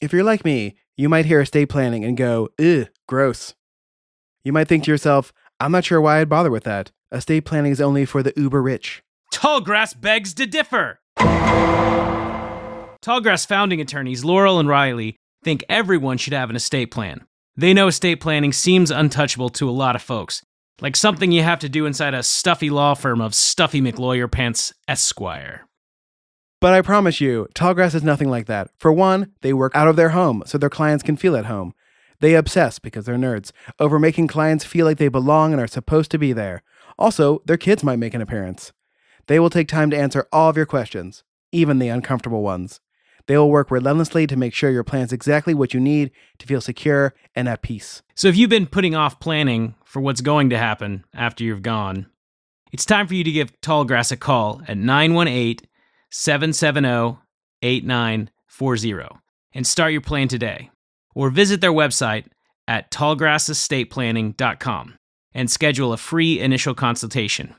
If you're like me, you might hear estate planning and go, ugh, gross. You might think to yourself, I'm not sure why I'd bother with that. Estate planning is only for the uber rich. Tallgrass begs to differ. Tallgrass founding attorneys Laurel and Riley think everyone should have an estate plan. They know estate planning seems untouchable to a lot of folks, like something you have to do inside a stuffy law firm of Stuffy McLawyer Pants Esquire. But I promise you, Tallgrass is nothing like that. For one, they work out of their home so their clients can feel at home. They obsess, because they're nerds, over making clients feel like they belong and are supposed to be there. Also, their kids might make an appearance. They will take time to answer all of your questions, even the uncomfortable ones. They will work relentlessly to make sure your plan's exactly what you need to feel secure and at peace. So if you've been putting off planning for what's going to happen after you've gone, it's time for you to give Tallgrass a call at 918 770 8940 and start your plan today. Or visit their website at tallgrassestateplanning.com and schedule a free initial consultation.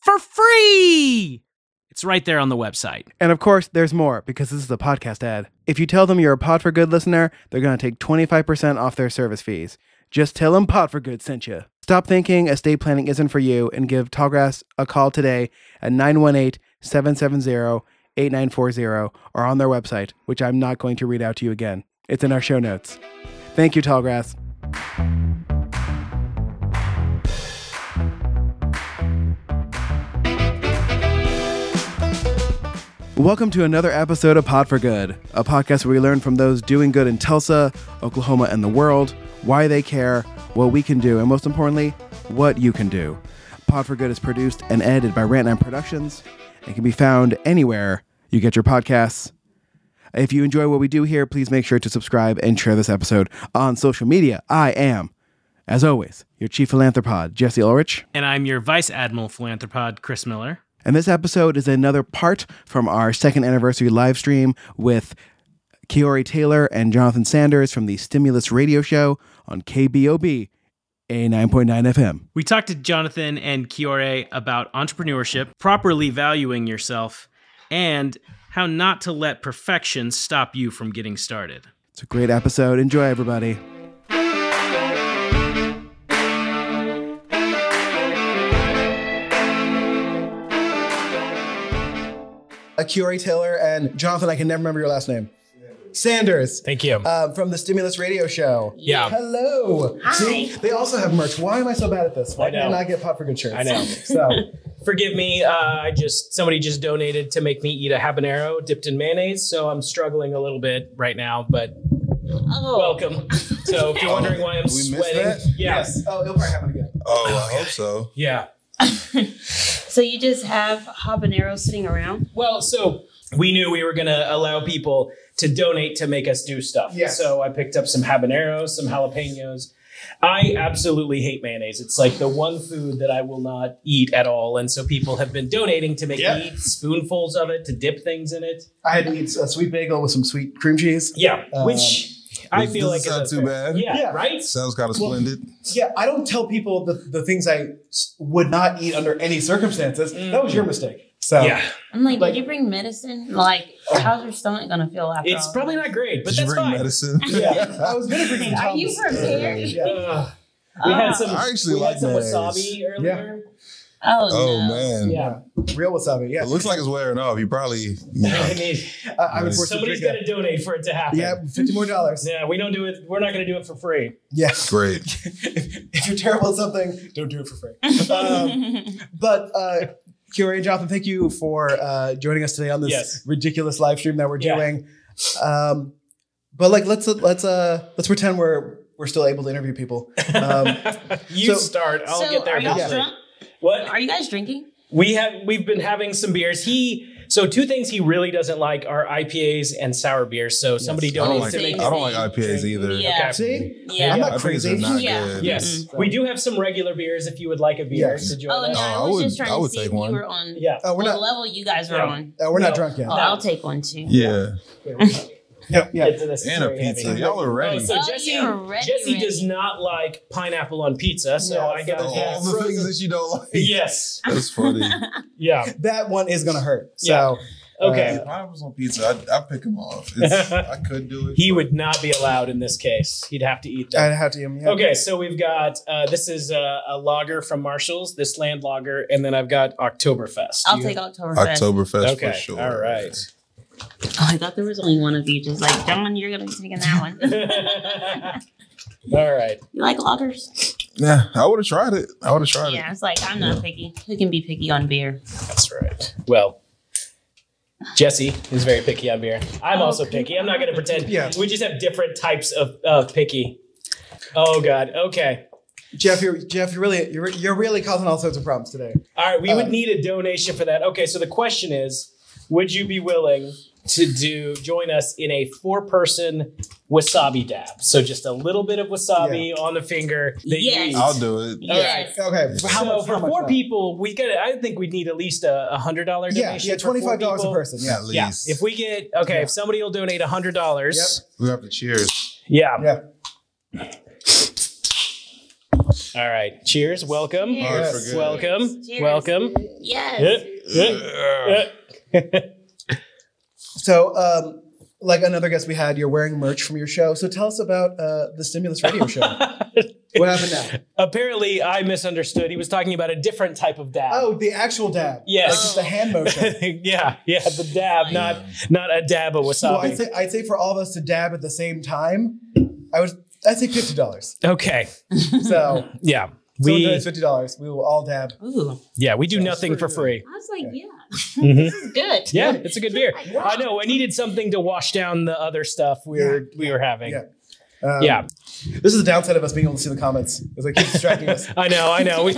For free! It's right there on the website. And of course, there's more because this is a podcast ad. If you tell them you're a Pod for Good listener, they're going to take 25% off their service fees. Just tell them Pod for Good sent you. Stop thinking estate planning isn't for you and give Tallgrass a call today at 918 770 8940 or on their website, which I'm not going to read out to you again. It's in our show notes. Thank you, Tallgrass. Welcome to another episode of Pod for Good, a podcast where we learn from those doing good in Tulsa, Oklahoma, and the world, why they care, what we can do, and most importantly, what you can do. Pod for Good is produced and edited by Rant9 Productions and can be found anywhere you get your podcasts. If you enjoy what we do here, please make sure to subscribe and share this episode on social media. I am, as always, your chief philanthropod, Jesse Ulrich. And I'm your Vice Admiral Philanthropod, Chris Miller. And this episode is another part from our second anniversary live stream with Kiori Taylor and Jonathan Sanders from the Stimulus Radio Show on KBOB 89.9 FM. We talked to Jonathan and Kiori about entrepreneurship, properly valuing yourself, and how not to let perfection stop you from getting started. It's a great episode. Enjoy, everybody. Kiori Taylor and Jonathan, I can never remember your last name. Sanders. Thank you. Uh, from the Stimulus Radio Show. Yeah. Hello. See, they also have merch. Why am I so bad at this? Why I did I not get Pod for Good shirts? I know. So, Forgive me. Uh, I just somebody just donated to make me eat a habanero dipped in mayonnaise, so I'm struggling a little bit right now. But Oh, welcome. So if you're wondering why I'm we miss sweating, that? yeah, yes. Oh, it'll probably happen again. Oh, I hope so. yeah. So you just have habanero sitting around? Well, so we knew we were going to allow people to donate to make us do stuff. Yes. So I picked up some habaneros, some jalapenos. I absolutely hate mayonnaise. It's like the one food that I will not eat at all. And so people have been donating to make Yeah. me eat spoonfuls of it, to dip things in it. I had to eat a sweet bagel with some sweet cream cheese. Yeah. Um, which I feel like doesn't is sound a too fair- bad. Yeah, Yeah. right? Sounds kind of Well- splendid. Yeah, I don't tell people the, the things I would not eat under any circumstances. That was your mistake. So, Yeah. I'm like, Like- did you bring medicine? Like, how's your stomach gonna feel after? It's all probably this? not great, but Did you that's bring fine. medicine? yeah, I was going to bring some Are you Tums. prepared? Yeah. Ugh. we had some. I actually we like had some mayonnaise. wasabi earlier. Oh, Oh no. man. Yeah. Real wasabi, yeah. It looks like it's wearing off. You probably you know, I mean, I, I was forced to somebody's drink got to donate for it to happen. Yeah, fifty more dollars. Yeah, we don't do it. We're not going to do it for free. Yeah. great. if, if you're terrible at something, don't do it for free. Um, but uh, Kiori and Jonathan, thank you for uh, joining us today on this Yes. ridiculous live stream that we're Yeah. doing. Um, but like, let's let's uh, let's pretend we're we're still able to interview people. Um, you So- start. I'll so get there are y'all eventually. drunk? What? Are you guys drinking? We have we've been having some beers. He so two things he really doesn't like are IPAs and sour beers. So somebody I don't donates like to Same, make I don't like. IPAs either. Yeah. Okay. see, Yeah. I'm not think it's crazy. not Yeah. good. Yes, Mm-mm. we do have some regular beers if you would like a beer Yes. to join Oh, no. us. Oh, I I was would- just trying I to see take if you were on Yeah. Uh, we're what not. level you guys were Yeah. on. Uh, we're not No. drunk yet. Oh, I'll take one too. Yeah. Yep. Yeah. Get to this. And a pizza. heavy. Y'all are ready. Oh, so Oh, Jesse, you're ready, Jesse ready. does not like pineapple on pizza, so Yeah, I got so- to All the things that you don't like. Yes. That's funny. Yeah. That one is gonna hurt. Yeah. So. Okay. If pineapples on pizza, I, I pick them off. It's, I could do it. he but- would not be allowed in this case. He'd have to eat them. I'd have to. eat Yeah. Okay, so we've got uh, this is a, a lager from Marshalls, this land lager, and then I've got Oktoberfest. I'll You- take Oktoberfest. Oktoberfest Okay, for sure. all right. Oh, I thought there was only one of you. Just like, John, you're gonna be taking that one. all right. you like lagers? Yeah, I would have tried it. I would have tried it. Yeah, it's like I'm not picky. Who can be picky on beer? That's right. Well, Jesse is very picky on beer. I'm also picky. I'm not going to pretend. Yeah. We just have different types of, of picky. Oh God. Okay. Jeff, you're Jeff. You're really you're, you're really causing all sorts of problems today. All right. We would Uh, need a donation for that. Okay. So the question is, would you be willing to do join us in a four person wasabi dab? So just a little bit of wasabi on the finger. that you Yes. I'll do it. Yes. Okay. So How much? for how much four now? people, we got. I think we'd need at least a a hundred dollar Yeah, donation. yeah, for four twenty five dollars a person. Yeah. At least. Yeah, if we get okay, Yeah. if somebody will donate a hundred dollars, we have to cheers. yeah. Yeah. All right, cheers, welcome, Cheers. Hard for welcome, Cheers. welcome. Yes. Yeah, yeah. So, um, like another guest we had, you're wearing merch from your show. So tell us about uh, the Stimulus Radio Show. what happened now? Apparently, I misunderstood. He was talking about a different type of dab. Oh, the actual dab. Yes. Like just the hand motion. yeah, yeah, the dab, not not a dab of wasabi. Well, I'd say I'd say for all of us to dab at the same time, I was I'd say fifty dollars. okay, So yeah, we we fifty dollars. We will all dab. Ooh, yeah we do Sounds nothing for pretty free. I was like, yeah, Mhm. this is good. Yeah, it's a good beer. Yeah. I know. I needed something to wash down the other stuff we were we were having. Yeah. Um, Yeah. This is the downside of us being able to see the comments. It's like keeps distracting us. I know, I know. We,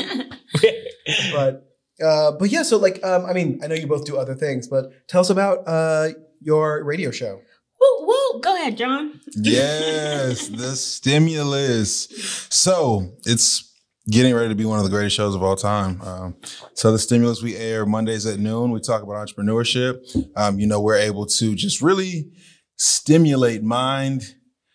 But uh, but yeah. So like um, I mean I know you both do other things, but tell us about uh, your radio show. Woo, woo. Go ahead, John. yes, the stimulus. So it's getting ready to be one of the greatest shows of all time. Um, so the stimulus we air Mondays at noon. We talk about entrepreneurship. Um, you know, we're able to just really stimulate mind,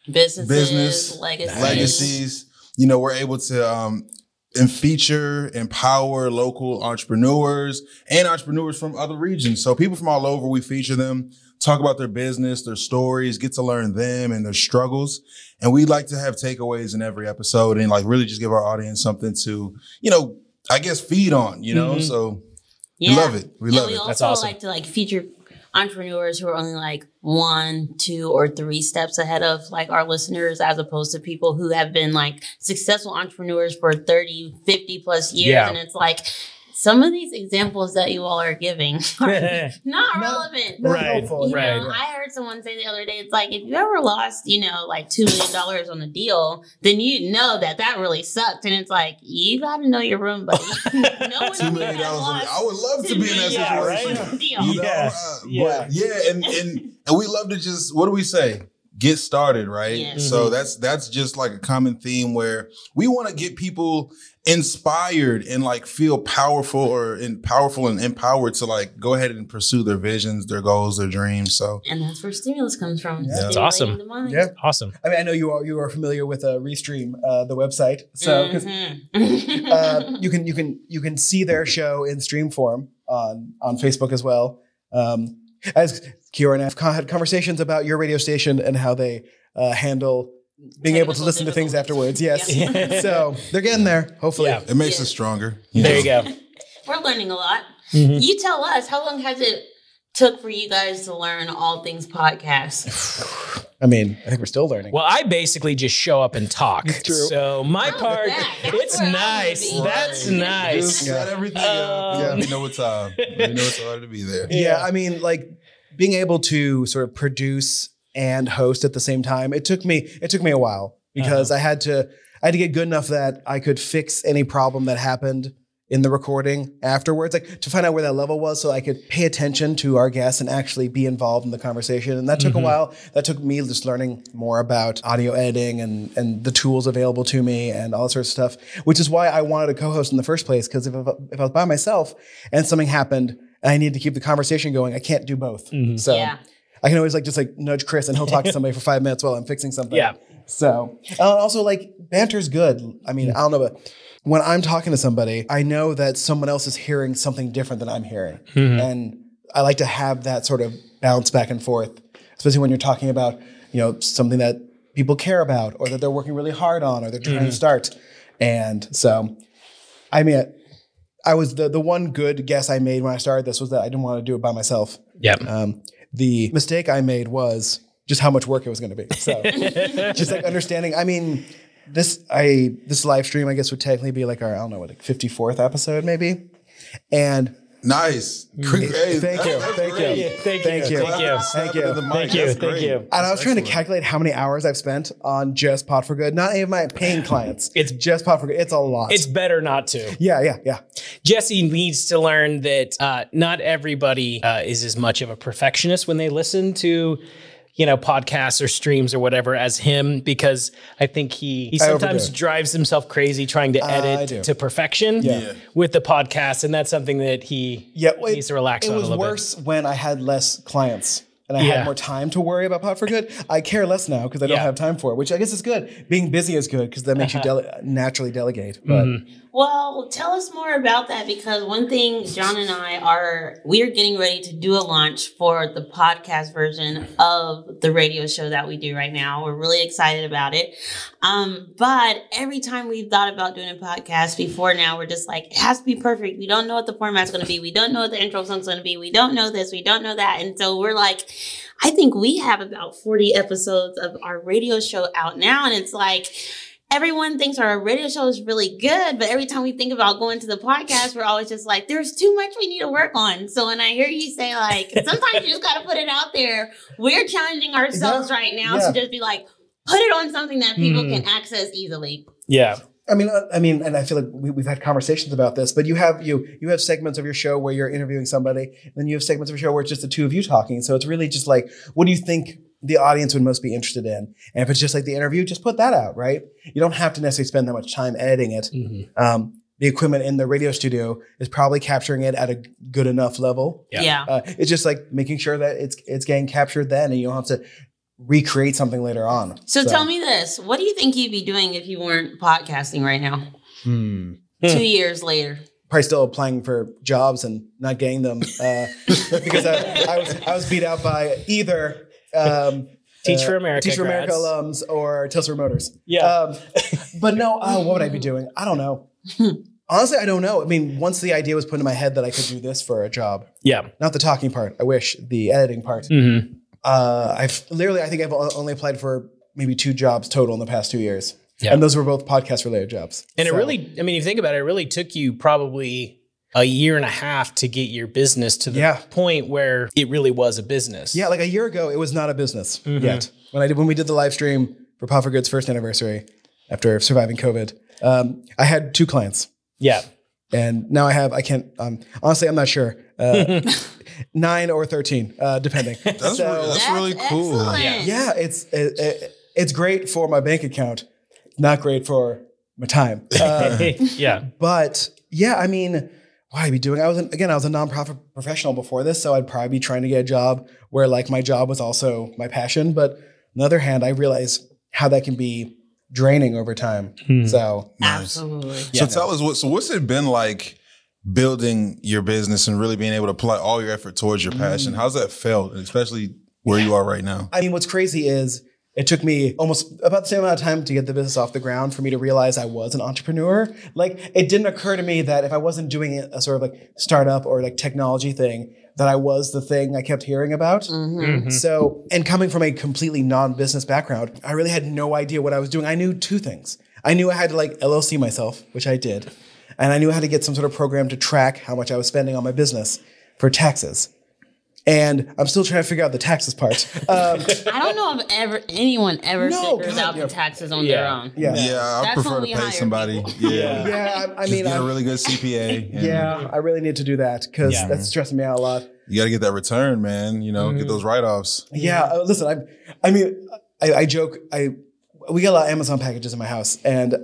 Businesses, Business, legacies. legacies. You know, we're able to um, and feature, empower local entrepreneurs and entrepreneurs from other regions. So people from all over, we feature them, talk about their business, their stories, get to learn them and their struggles. And we like to have takeaways in every episode and like really just give our audience something to, you know, I guess feed on, you know? Mhm. So Yeah. we love it. We and love we it. also That's awesome. like to like feature entrepreneurs who are only like one, two, or three steps ahead of like our listeners, as opposed to people who have been like successful entrepreneurs for 30, 50 plus years. Yeah. And it's like some of these examples that you all are giving are not Not- relevant. Not Right, helpful. You right. know, I heard someone say the other day, it's like if you ever lost, you know, like two million dollars on a deal, then you know that that really sucked. And it's like you got to know your room, buddy. no Two million dollars. I would love to be in that situation. Yeah, right? situation. Deal. You know, Yeah, uh, yeah. But yeah, and, and and we love to just what do we say? Get started, right? Yeah. So Mhm. that's that's just like a common theme where we want to get people inspired and like feel powerful or in powerful and empowered to like go ahead and pursue their visions, their goals, their dreams. So And that's where stimulus comes from. Yeah. That's awesome. Yeah. awesome. I mean I know you are you are familiar with uh, Restream, uh, the website. So 'cause, Mhm. uh, you can you can you can see their show in stream form on on Facebook as well. Um, as Kiori and I have had conversations about your radio station and how they uh, handle being able to Technical listen to things afterwards. Yes. Yeah. so they're getting there. Hopefully. Yeah. it makes Yeah. us stronger. There you go. We're learning a lot. Mhm. You tell us, how long has it took for you guys to learn all things podcast? I mean, I think we're still learning. Well, I basically just show up and talk. True. So my Oh, part, that- it's where I wanna nice. be. That's nice. Just set everything Um, up. Yeah, we know what time. We know it's hard to be there. yeah, Yeah. I mean, like being able to sort of produce and host at the same time. It took me it took me a while because I had to I had to get good enough that I could fix any problem that happened in the recording afterwards, like to find out where that level was, so I could pay attention to our guests and actually be involved in the conversation. And that took Mhm. a while. That took me just learning more about audio editing and and the tools available to me and all that sort of stuff. Which is why I wanted a co-host in the first place. Because if I, if I was by myself and something happened I need to keep the conversation going, I can't do both. Mhm. So yeah. I can always like just like nudge Chris and he'll talk to somebody for five minutes while I'm fixing something. Yeah. So uh, also like banter's good. I mean, I don't know, but when I'm talking to somebody, I know that someone else is hearing something different than I'm hearing, Mhm. and I like to have that sort of bounce back and forth, especially when you're talking about you know something that people care about or that they're working really hard on or they're trying to start. And so, I mean, I was the the one good guess I made when I started this was that I didn't want to do it by myself. Yeah. Um, the mistake I made was just how much work it was going to be. So just like understanding. I mean, this I this live stream I guess would technically be like our I don't know what like fifty fourth episode maybe, and Nice. Great. thank you, thank you, Thank you. Thank you. Thank you. Thank you. Thank you. Thank you. and I was trying to calculate how many hours I've spent on just Pod for Good. Not any of my paying clients. It's- just Pod for Good. It's a lot. It's better not to. yeah, yeah, yeah. Jesse needs to learn that uh, not everybody uh, is as much of a perfectionist when they listen to, you know, podcasts or streams or whatever as him, because I think he he sometimes drives himself crazy trying to edit to perfection Yeah. with the podcast, and that's something that he Yeah, well, needs to relax It on a was worse when I had less clients and I Yeah. had more time to worry about Pod for Good. I care less now because I don't Yeah. have time for it, which I guess is good. Being busy is good because that makes you dele- naturally delegate. bit. But Mhm. Well, tell us more about that because one thing John and I are we are getting ready to do a launch for the podcast version of the radio show that we do right now. We're really excited about it. Um, but every time we've thought about doing a podcast before now, we're just like, it has to be perfect. We don't know what the format's gonna be. We don't know what the intro song's gonna be. We don't know this, we don't know that. And so we're like, I think we have about 40 episodes of our radio show out now, and it's like everyone thinks our radio show is really good, but every time we think about going to the podcast, we're always just like, there's too much we need to work on. So when I hear you say like, sometimes you just got to put it out there, we're challenging ourselves Yeah. right now Yeah. to just be like, put it on something that people Mhm. can access easily. Yeah. I mean, uh, I mean, and I feel like we, we've had conversations about this. But you have you you have segments of your show where you're interviewing somebody, and then you have segments of your show where it's just the two of you talking. So it's really just like, what do you think the audience would most be interested in? And if it's just like the interview, just put that out, right? You don't have to necessarily spend that much time editing it. Mhm. Um, the equipment in the radio studio is probably capturing it at a good enough level. Yeah. Yeah. Uh, it's just like making sure that it's it's getting captured then, and you don't have to recreate something later on. So, tell me this: What do you think you'd be doing if you weren't podcasting right now? Hmm. Two years later. probably still applying for jobs and not getting them uh, because I, I was I was beat out by either um, Teach for America Teach for America grads. alums or Tulsa Remoters. Yeah. Um, but no, uh, what would I be doing? I don't know. Honestly, I don't know. I mean, once the idea was put in my head that I could do this for a job, Yeah. not the talking part. I wish the editing part. Mm-hmm. Uh, I've literally, I think I've only applied for maybe two jobs total in the past two years, Yeah. and those were both podcast related jobs. And it really, I mean, if you think about it, it really took you probably a year and a half to get your business to the Yeah. point where it really was a business. Yeah, like a year ago, it was not a business Mhm. yet. When I did when we did the live stream for Pod for Good's first anniversary after surviving COVID, um, I had two clients, Yeah. and now I have I can't um, honestly I'm not sure uh, nine or thirteen uh, depending. That's, So- really, that's really cool. Yeah. yeah, it's it, it, it's great for my bank account, not great for my time. Uh, yeah. but yeah, I mean, what I'd be doing, I was an, again, I was a nonprofit professional before this, so I'd probably be trying to get a job where like my job was also my passion. But on the other hand, I realize how that can be draining over time. Hmm. So Nice. Absolutely. So tell us what. So what's it been like building your business and really being able to apply all your effort towards your passion? Mm. How's that felt, especially where you are right now? I mean, what's crazy is it took me almost about the same amount of time to get the business off the ground for me to realize I was an entrepreneur. Like, it didn't occur to me that if I wasn't doing a sort of like startup or like technology thing, that I was the thing I kept hearing about. Mhm. So, and coming from a completely non-business background, I really had no idea what I was doing. I knew two things. I knew I had to like LLC myself, which I did, and I knew I had to get some sort of program to track how much I was spending on my business for taxes. And I'm still trying to figure out the taxes part. Um, I don't know if ever anyone ever No, figures God, out yeah. the taxes on their own. yeah, Yeah, I That's prefer to we pay hire somebody. people. Yeah, yeah. I, I Just mean, get a I, really good CPA. and yeah, I really need to do that because Yeah. that's stressing me out a lot. you got to get that return, man. You know, get those write offs. Yeah, uh, listen, I, I mean, I, I joke. I we get a lot of Amazon packages in my house, and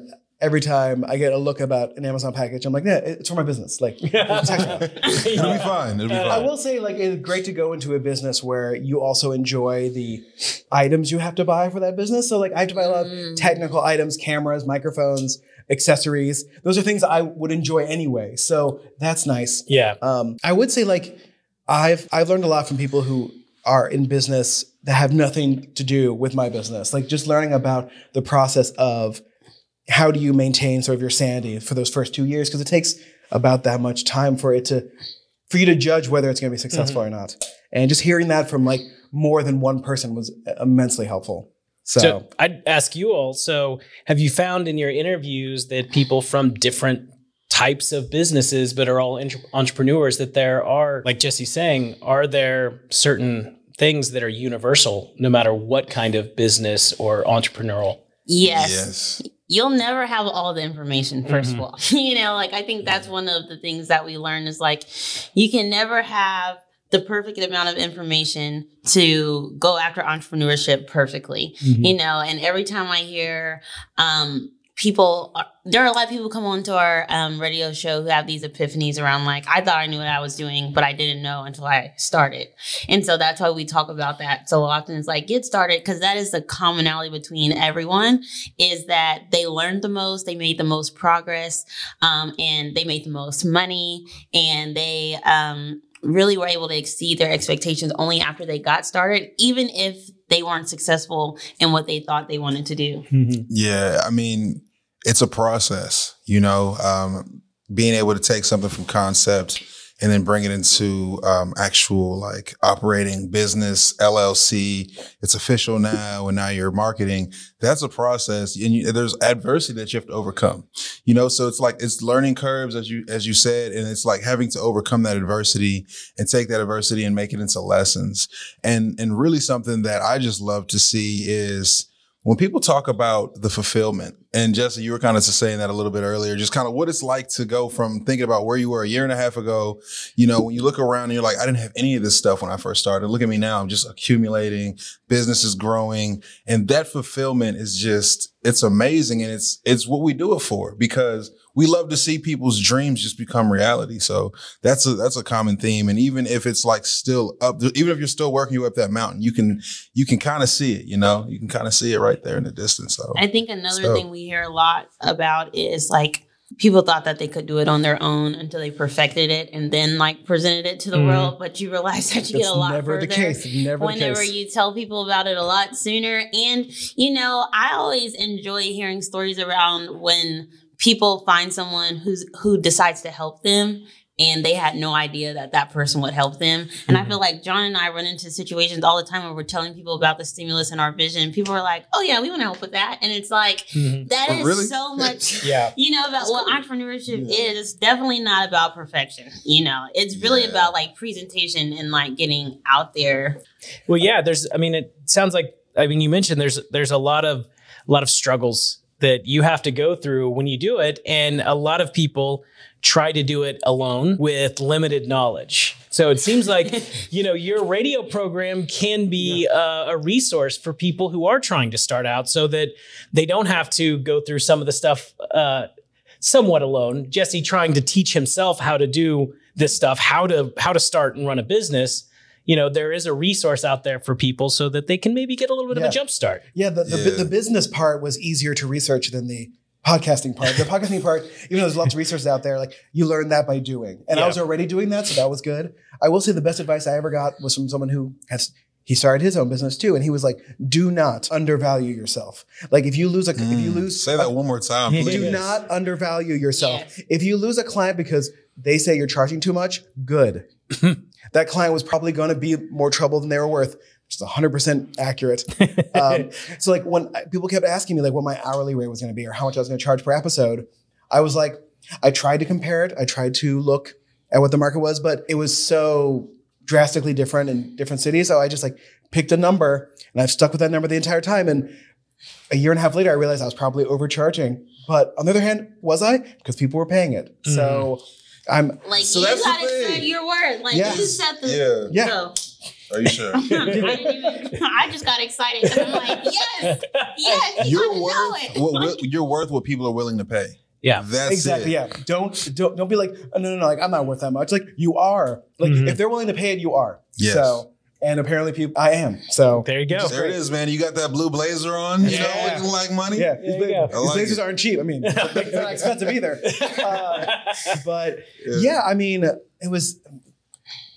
every time I get a look about an Amazon package, I'm like, yeah, it's for my business. Like, tax. It'll be fine. It'll be fine. I will say, like, it's great to go into a business where you also enjoy the items you have to buy for that business. So, like, I have to buy a lot of technical items, cameras, microphones, accessories. Those are things I would enjoy anyway. So that's nice. Yeah. Um, I would say, like, I've I've learned a lot from people who are in business that have nothing to do with my business. Like just learning about the process of how do you maintain sort of your sanity for those first two years because it takes about that much time for it to for you to judge whether it's going to be successful Mm-hmm. or not. And just hearing that from like more than one person was immensely helpful. So, So I'd ask you all. So, have you found in your interviews that people from different types of businesses, but are all entre- entrepreneurs, that there are, like Jesse's saying, are there certain things that are universal, no matter what kind of business or entrepreneurial? Yes. Yes. You'll never have all the information, 1st of all. you know, like I think that's one of the things that we learn is like you can never have the perfect amount of information to go after entrepreneurship perfectly. You know, and every time I hear um people are, there are a lot of people come onto our um, radio show who have these epiphanies around like i thought i knew what i was doing but i didn't know until i started. And so that's why we talk about that so often. It's like get started because that is the commonality between everyone is that they learned the most they made the most progress um, and they made the most money and they um, really were able to exceed their expectations only after they got started even if they weren't successful in what they thought they wanted to do. Yeah, I mean, it's a process, you know, um, being able to take something from concept and then bring it into um, actual like operating business LLC. It's official now, and now you're marketing. That's a process, and you, there's adversity that you have to overcome. You know, so it's like it's learning curves, as you as you said, and it's like having to overcome that adversity and take that adversity and make it into lessons. And and really something that I just love to see is when people talk about the fulfillment, and Jesse, you were kind of saying that a little bit earlier, just kind of what it's like to go from thinking about where you were a year and a half ago. You know, when you look around and you're like, I didn't have any of this stuff when I first started. Look at me now. I'm just accumulating, business is growing. And that fulfillment is just, it's amazing. And it's, it's what we do it for because we love to see people's dreams just become reality. So that's a, that's a common theme. And even if it's like still up, even if you're still working your way up that mountain, you can, you can kind of see it, you know, you can kind of see it right there in the distance. So I think another So- thing we hear a lot about is like people thought that they could do it on their own until they perfected it and then like presented it to the Mhm. world. But you realize that you that's get a lot never further. the case. Never Whenever you tell people about it a lot sooner. And, you know, I always enjoy hearing stories around when people find someone who's who decides to help them and they had no idea that that person would help them. And I mm-hmm. feel like John and I run into situations all the time where we're telling people about the stimulus and our vision. People are like, "Oh yeah, we want to help with that," and it's like mm-hmm. that Oh, is really? so much. Yeah. You know about what entrepreneurship is. It's definitely not about perfection. You know, it's really Yeah. about like presentation and like getting out there. Well, yeah, there's I mean it sounds like I mean you mentioned there's there's a lot of a lot of struggles that you have to go through when you do it and a lot of people try to do it alone with limited knowledge. So it seems like, you know, your radio program can be uh, a resource for people who are trying to start out so that they don't have to go through some of the stuff uh, somewhat alone. Jesse trying to teach himself how to do this stuff, how to how to start and run a business. You know, there is a resource out there for people so that they can maybe get a little bit of a jump start. Yeah, the, the, Yeah. the business part was easier to research than the podcasting part. The podcasting part, even though there's lots of resources out there, like you learn that by doing. And Yeah. I was already doing that, so that was good. I will say the best advice I ever got was from someone who has he started his own business too, and he was like, "Do not undervalue yourself. Like if you lose a if you lose Mm. say that one more time, please. do not undervalue yourself. Yes. If you lose a client because they say you're charging too much, good. that client was probably going to be more trouble than they were worth. Which is 100% accurate. um, so like when I- people kept asking me like what my hourly rate was going to be or how much I was going to charge per episode, I was like, I tried to compare it. I tried to look at what the market was, but it was so drastically different in different cities. So I just like picked a number and I've stuck with that number the entire time. And a year and a half later, I realized I was probably overcharging. But on the other hand, was I? Because people were paying it. So I'm Like So you that's the gotta thing. set your word. Like Yes. you set the Yeah. Yeah. So, Are you sure? I, didn't even, I just got excited. I'm like, yes, yes, you You're gotta know worth it. what, what you're worth what people are willing to pay. Yeah. That's exactly it. yeah. Don't don't don't be like oh, no no no like I'm not worth that much. Like you are. Like Mhm. if they're willing to pay it, you are. Yes. So and apparently people I am. So There you go. There it is, man. You got that blue blazer on, you know, looking like money. yeah, There you these, go. these I like lasers it. aren't cheap. I mean, they're not expensive either. Uh, but Yeah. yeah, I mean, it was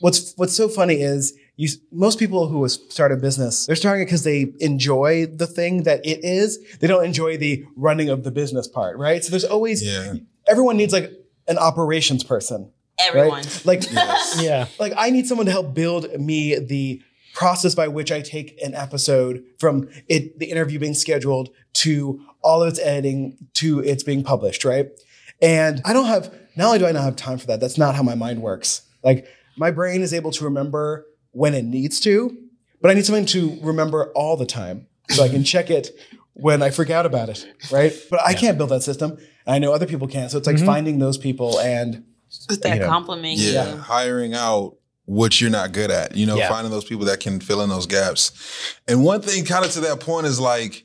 what's what's so funny is you most people who start a business they're starting it because they enjoy the thing that it is they don't enjoy the running of the business part right so there's always Yeah. everyone needs like an operations person Everyone. right like Yes. Yeah. like I need someone to help build me the process by which I take an episode from it the interview being scheduled to all of its editing to its being published, right? And I don't have not only do I not have time for that, that's not how my mind works. Like my brain is able to remember when it needs to, but I need something to remember all the time so I can check it when I freak out about it, right? But I can't build that system. And I know other people can't. So it's like mm-hmm. finding those people and that you know. compliment Yeah, you. hiring out what you're not good at. You know, Yeah. finding those people that can fill in those gaps. And one thing, kind of to that point, is like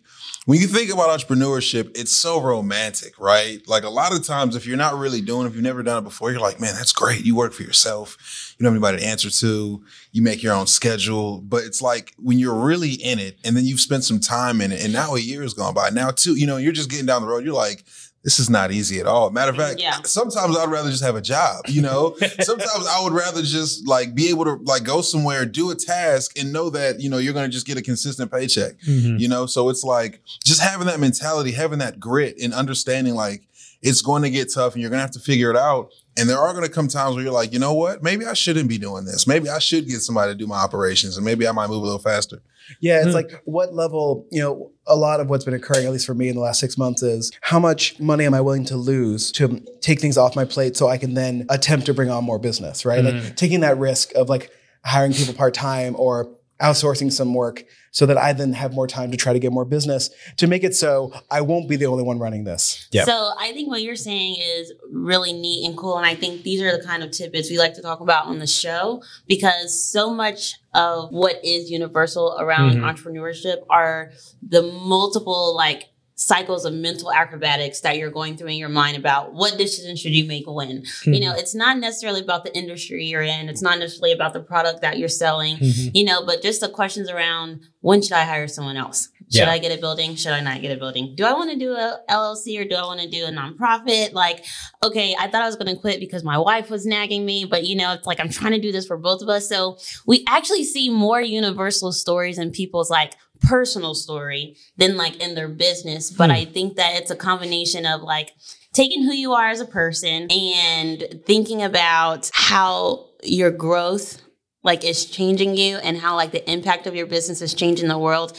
when you think about entrepreneurship, it's so romantic, right? Like a lot of times, if you're not really doing, if you've never done it before, you're like, man, that's great. You work for yourself. You don't have anybody to answer to. You make your own schedule. But it's like when you're really in it, and then you've spent some time in it, and now a year has gone by. Now, too, you know, you're just getting down the road. You're like. This is not easy at all. Matter of fact, Yeah. sometimes I'd rather just have a job, you know? sometimes I would rather just like be able to like go somewhere, do a task and know that, you know, you're going to just get a consistent paycheck, Mm-hmm. you know? So it's like just having that mentality, having that grit and understanding like it's going to get tough and you're going to have to figure it out. And there are going to come times where you're like, you know what? Maybe I shouldn't be doing this. Maybe I should get somebody to do my operations and maybe I might move a little faster. Yeah, Hmm. it's like what level, you know, a lot of what's been occurring, at least for me in the last six months, is how much money am I willing to lose to take things off my plate so I can then attempt to bring on more business, right? Hmm. Like taking that risk of like hiring people part time or outsourcing some work so that I then have more time to try to get more business to make it so I won't be the only one running this. Yeah. So I think what you're saying is really neat and cool. And I think these are the kind of tidbits we like to talk about on the show because so much of what is universal around Mhm. entrepreneurship are the multiple like cycles of mental acrobatics that you're going through in your mind about what decision should you make when. You know, it's not necessarily about the industry you're in. It's not necessarily about the product that you're selling, Mhm. you know, but just the questions around when should I hire someone else? Should Yeah. I get a building? Should I not get a building? Do I want to do a LLC or do I want to do a nonprofit? Like, okay, I thought I was going to quit because my wife was nagging me, but you know, it's like I'm trying to do this for both of us. So we actually see more universal stories in people's like personal story than like in their business. But Hmm. I think that it's a combination of like taking who you are as a person and thinking about how your growth like is changing you and how like the impact of your business is changing the world.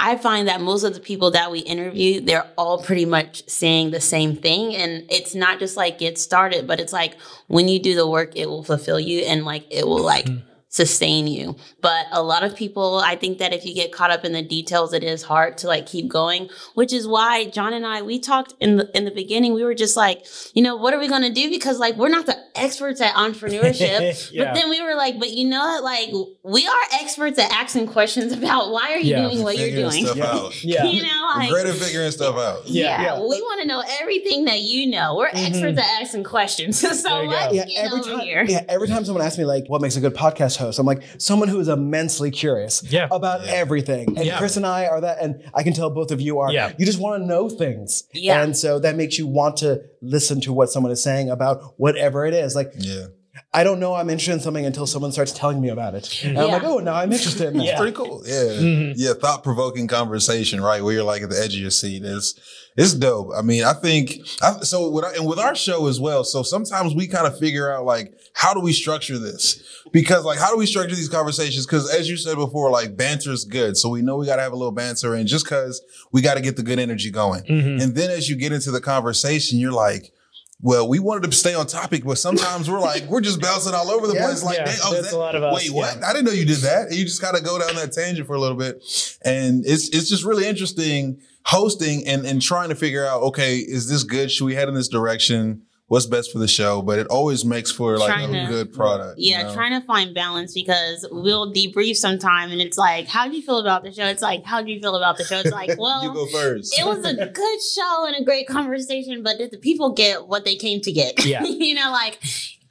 I find that most of the people that we interview, they're all pretty much saying the same thing. And it's not just like get started, but it's like when you do the work, it will fulfill you and like it will like sustain you. But a lot of people, I think that if you get caught up in the details, it is hard to like keep going, which is why John and I, we talked in the in the beginning, we were just like, you know, what are we gonna do? Because like we're not the experts at entrepreneurship. Yeah. But then we were like, but you know what? Like we are experts at asking questions about why are you Yeah. doing what you're doing. stuff Yeah. out. Yeah. You know, We're great at figuring stuff out. Yeah. yeah, Yeah. we want to know everything that you know. We're Mhm. experts at asking questions. so There you go. let's Yeah, get every time. here. Yeah, every time someone asks me like, "What makes a good podcast host?" I'm like, someone who is immensely curious Yeah. about Yeah. everything. And Yeah. Chris and I are that, and I can tell both of you are. Yeah. You just want to know things. Yeah. And so that makes you want to listen to what someone is saying about whatever it is. Like, Yeah. I don't know I'm interested in something until someone starts telling me about it. And I'm like, oh, now I'm interested in that. Yeah. Pretty cool. Yeah. Mhm. Yeah. Thought provoking conversation, right? Where you're like at the edge of your seat. It's, it's dope. I mean, I think, I, so with our, and with our show as well. So sometimes we kind of figure out like, how do we structure this? Because like, how do we structure these conversations? Cause as you said before, like banter is good. So we know we got to have a little banter and just cause we got to get the good energy going. Mhm. And then as you get into the conversation, you're like, well, we wanted to stay on topic, but sometimes we're like, we're just bouncing all over the Yeah. place. Like, Yeah, oh, that- a lot of us, wait, what? yeah. I didn't know you did that. And you just gotta go down that tangent for a little bit. And it's it's just really interesting hosting and, and trying to figure out, okay, is this good? Should we head in this direction? What's best for the show? But it always makes for like Trying a to- good product. you Yeah, know? trying to find balance because we'll debrief sometime and it's like, how do you feel about the show? It's like, how do you feel about the show? It's like, well, you go first. it was a good show and a great conversation, but did the people get what they came to get? Yeah. you know, like,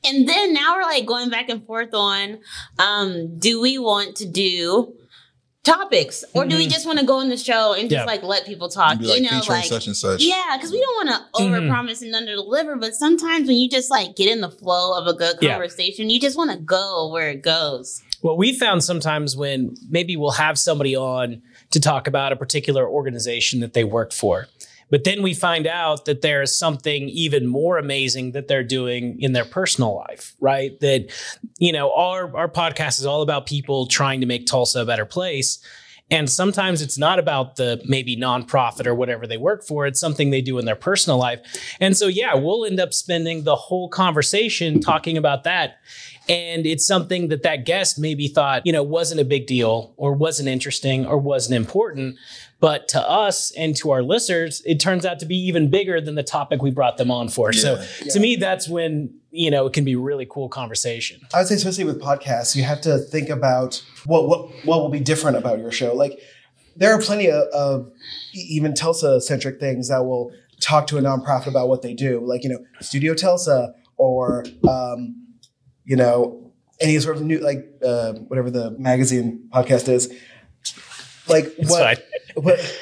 and then now we're like going back and forth on, um, do we want to do topics, or do we just want to go on the show and just Yeah. like let people talk? Like you know, like such and such. yeah, because we don't want to Mhm. overpromise and underdeliver. But sometimes when you just like get in the flow of a good Yeah. conversation, you just want to go where it goes. What we found sometimes when maybe we'll have somebody on to talk about a particular organization that they work for. But then we find out that there's something even more amazing that they're doing in their personal life, right? That, you know, our, our podcast is all about people trying to make Tulsa a better place. And sometimes it's not about the maybe nonprofit or whatever they work for. It's something they do in their personal life. And so, yeah, we'll end up spending the whole conversation talking about that. And it's something that that guest maybe thought, you know, wasn't a big deal or wasn't interesting or wasn't important. But to us and to our listeners, it turns out to be even bigger than the topic we brought them on for. So Yeah. to me, that's when, you know, it can be really cool conversation. I would say, especially with podcasts, you have to think about what what what will be different about your show. Like, there are plenty of, of even Tulsa centric things that will talk to a nonprofit about what they do, like you know, Studio Tulsa or um, you know any sort of new like uh, whatever the magazine podcast is. Like what fine. what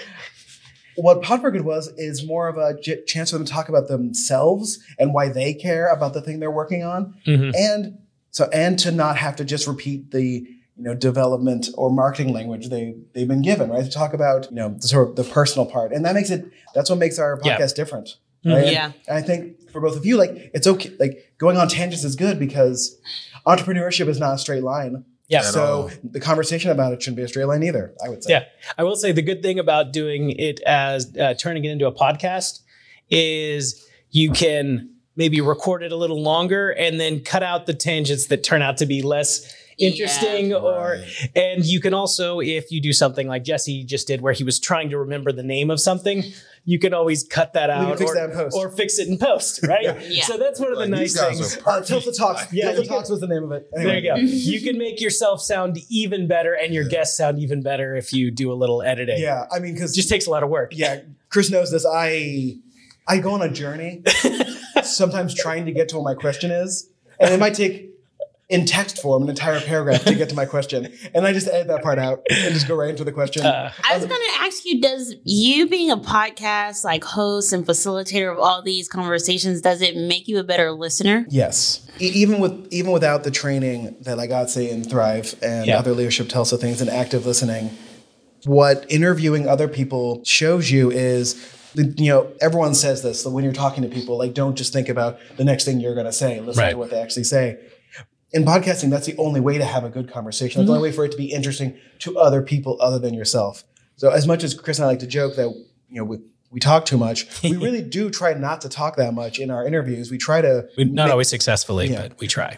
what Pod was is more of a j- chance for them to talk about themselves and why they care about the thing they're working on Mhm. and so and to not have to just repeat the you know development or marketing language they they've been given right to talk about you know the sort of the personal part and that makes it that's what makes our Yeah. podcast different Mhm. right Yeah. and i think for both of you like it's okay like going on tangents is good because entrepreneurship is not a straight line Yeah. So all. the conversation about it shouldn't be a straight line either i would say Yeah. I will say the good thing about doing it as uh, turning it into a podcast is you can maybe record it a little longer and then cut out the tangents that turn out to be less interesting or Right. and you can also if you do something like Jesse just did where he was trying to remember the name of something you can always cut that out fix or, that post. or fix it in post right Yeah. so that's one of the Like, nice things are uh, Tulsa Talks. Yeah, Tulsa you Talks was the name of it. there you go you can make yourself sound even better and your guests sound even better if you do a little editing Yeah, I mean, because it just takes a lot of work yeah, Chris knows this. I I go on a journey, sometimes trying to get to what my question is, and it might take in text form an entire paragraph to get to my question, and I just edit that part out and just go right into the question. Uh, I was going to ask you, does you being a podcast like host and facilitator of all these conversations, does it make you a better listener? Yes, E- even with even without the training that I got, say in Thrive and Yeah. other leadership Tulsa things and active listening, what interviewing other people shows you is, you know, everyone says this. So when you're talking to people, like don't just think about the next thing you're going to say. Listen Right. to what they actually say. In podcasting, that's the only way to have a good conversation. That's the only way for it to be interesting to other people other than yourself. So as much as Chris and I like to joke that you know we, we talk too much, we really do try not to talk that much in our interviews. We try to we, not always successfully, Yeah. but we try.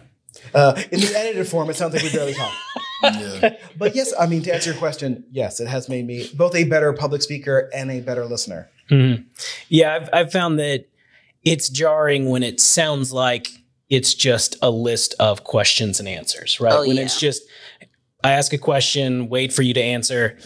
uh, in the edited form, it sounds like we barely talk. Yeah. But yes, I mean to answer your question, yes, it has made me both a better public speaker and a better listener. Yeah, I've, I've found that it's jarring when it sounds like it's just a list of questions and answers, right? Oh, when yeah. it's just, I ask a question, wait for you to answer.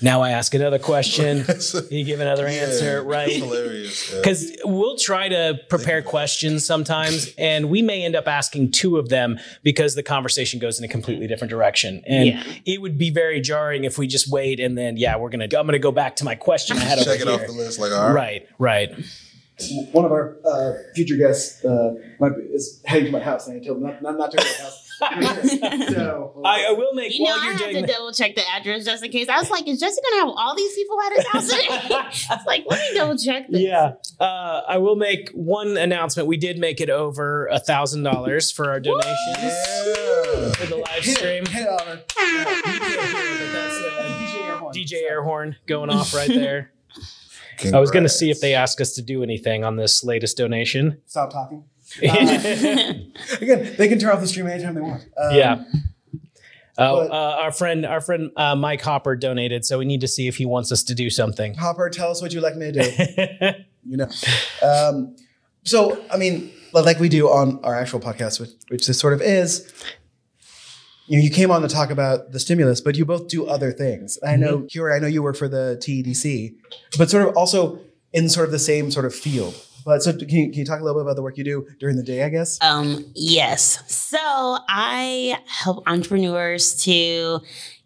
Now I ask another question, you give another answer, right? Hilarious. yeah. Because we'll try to prepare questions sometimes, and we may end up asking two of them because the conversation goes in a completely different direction. And Yeah. it would be very jarring if we just wait and then, yeah, we're gonna, I'm gonna go back to my question I had Check it over off the list. Like, all right. Right, right. One of our uh, future guests uh, might be, is heading to my house, and I told him not, not, not to go to my house. so, I, I will make You know, while I you're had to that. double check the address just in case. I was like, is Jesse gonna have all these people at his house today? it's like, let me double check this. Yeah, uh, I will make one announcement. We did make it over a thousand dollars for our donations Yeah. for the live stream. it, hit it, Oliver. But uh, DJ air horn. DJ air horn going off right there. I was going to see if they asked us to do anything on this latest donation. Stop talking. yeah. Again, they can turn off the stream anytime they want. Um, Oh, but- uh, our friend, our friend uh, Mike Hopper donated, so we need to see if he wants us to do something. Hopper, tell us what you'd like me to do. you know. Um, so, I mean, like we do on our actual podcast, which, which this sort of is, you you came on to talk about the stimulus, but you both do other things. I know, Kiori, I know you work for the TEDC, but sort of also in sort of the same sort of field. But so, can you, can you talk a little bit about the work you do during the day? I guess. Um, yes. So I help entrepreneurs to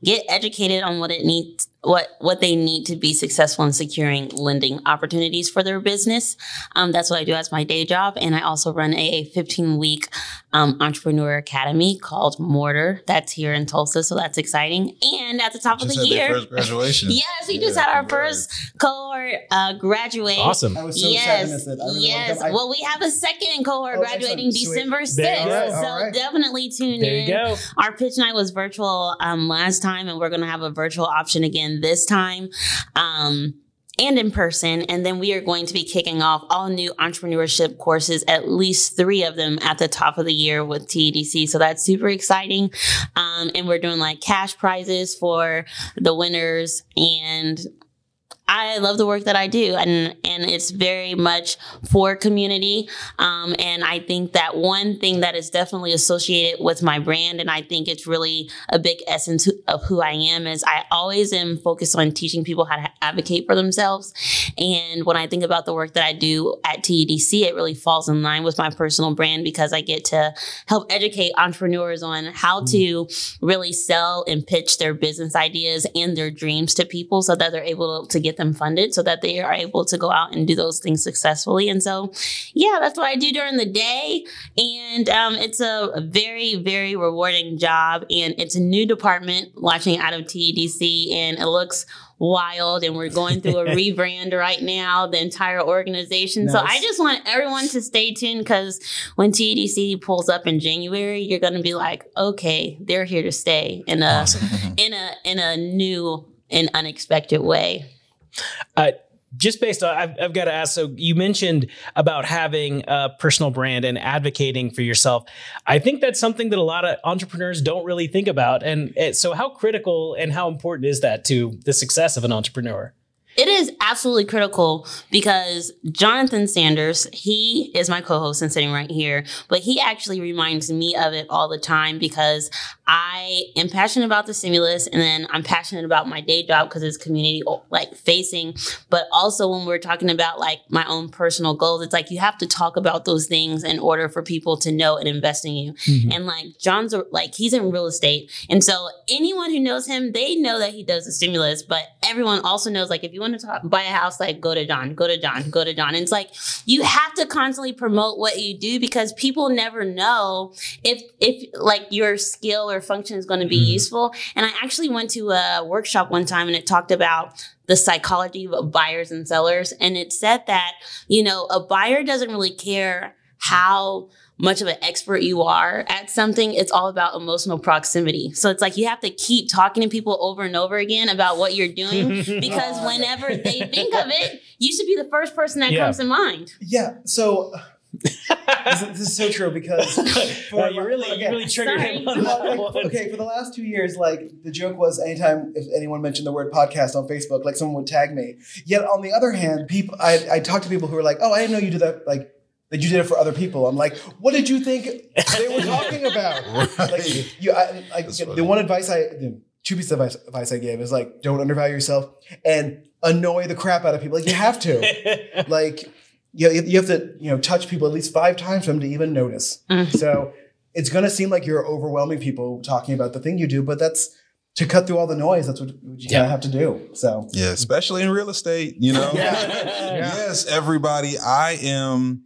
get educated on what it needs what what they need to be successful in securing lending opportunities for their business. Um, that's what I do as my day job, and I also run a 15 week um, entrepreneur academy called Mortar. That's here in Tulsa, so that's exciting. And at the top Just of the had their year, first graduation. yes, we Yeah, just had our first cohort uh, graduate. Awesome. I was so yes, miss. I really yes. I- well, we have a second cohort Oh, graduating December 6th. go. So All right. definitely tune There in. you go. Our pitch night was virtual um, last time, and we're going to have a virtual option again this time. Um, and in person. And then we are going to be kicking off all new entrepreneurship courses, at least three of them at the top of the year with TEDC. So that's super exciting. Um, and we're doing like cash prizes for the winners. And I love the work that I do, and and it's very much for community. Um, and I think that one thing that is definitely associated with my brand, and I think it's really a big essence of who I am, is I always am focused on teaching people how to advocate for themselves. And when I think about the work that I do at TEDC, it really falls in line with my personal brand because I get to help educate entrepreneurs on how to really sell and pitch their business ideas and their dreams to people so that they're able to get them funded so that they are able to go out and do those things successfully. And so, yeah, that's what I do during the day. And um, it's a, a very, very rewarding job. And it's a new department launching out of TEDC, and it looks wild. And we're going through a rebrand right now, the entire organization. So I just want everyone to stay tuned because when TEDC pulls up in January, you're going to be like, okay, they're here to stay in a in a in a new and unexpected way. Uh, just based on, I've, I've got to ask. So you mentioned about having a personal brand and advocating for yourself. I think that's something that a lot of entrepreneurs don't really think about. And uh, so, how critical and how important is that to the success of an entrepreneur? It is absolutely critical because Jonathan Sanders, he is my co-host and sitting right here, but he actually reminds me of it all the time because I am passionate about the stimulus and then I'm passionate about my day job because it's community like facing, but also when we're talking about like my own personal goals, it's like you have to talk about those things in order for people to know and invest in you. Mm-hmm. And like John's like he's in real estate. And so anyone who knows him, they know that he does the stimulus, but everyone also knows like if you want to talk, buy a house, like go to John, go to John, go to John. And it's like you have to constantly promote what you do because people never know if if like your skill or function is going to be mm-hmm. useful. And I actually went to a workshop one time and it talked about the psychology of buyers and sellers. And it said that, you know, a buyer doesn't really care how much of an expert you are at something, it's all about emotional proximity. So it's like you have to keep talking to people over and over again about what you're doing because whenever they think of it, you should be the first person that Yeah. comes to mind. Yeah. So this, is, this is so true because Uh, you really, you really triggered Sorry. him on that like, one. okay, for the last two years, like the joke was anytime if anyone mentioned the word podcast on Facebook, like someone would tag me. Yet on the other hand, people I I talked to people who were like, "Oh, I didn't know you did that." Like that you did it for other people. I'm like, what did you think they were talking about? Like you, I, like That's the one advice I, the two pieces of advice, advice I gave is like, don't undervalue yourself and annoy the crap out of people. Like you have to, like, you, you have to, you know, touch people at least five times for them to even notice. Mm. So it's going to seem like you're overwhelming people talking about the thing you do, but that's to cut through all the noise. That's what, what you kind Yeah. of have to do. So Yeah, especially in real estate, you know. Yeah. Yes, everybody. I am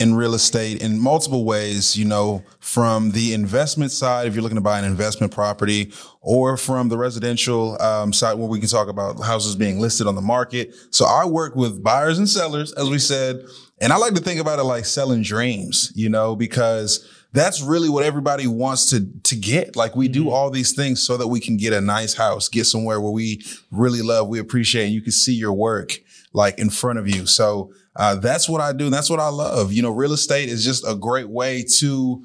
in real estate in multiple ways, you know, from the investment side, if you're looking to buy an investment property, or from the residential um, side where we can talk about houses being listed on the market. So I work with buyers and sellers, as we said, and I like to think about it like selling dreams, you know, because that's really what everybody wants to to get. Like we do all these things so that we can get a nice house, get somewhere where we really love, we appreciate, and you can see your work like in front of you. So uh, that's what I do. And that's what I love. You know, real estate is just a great way to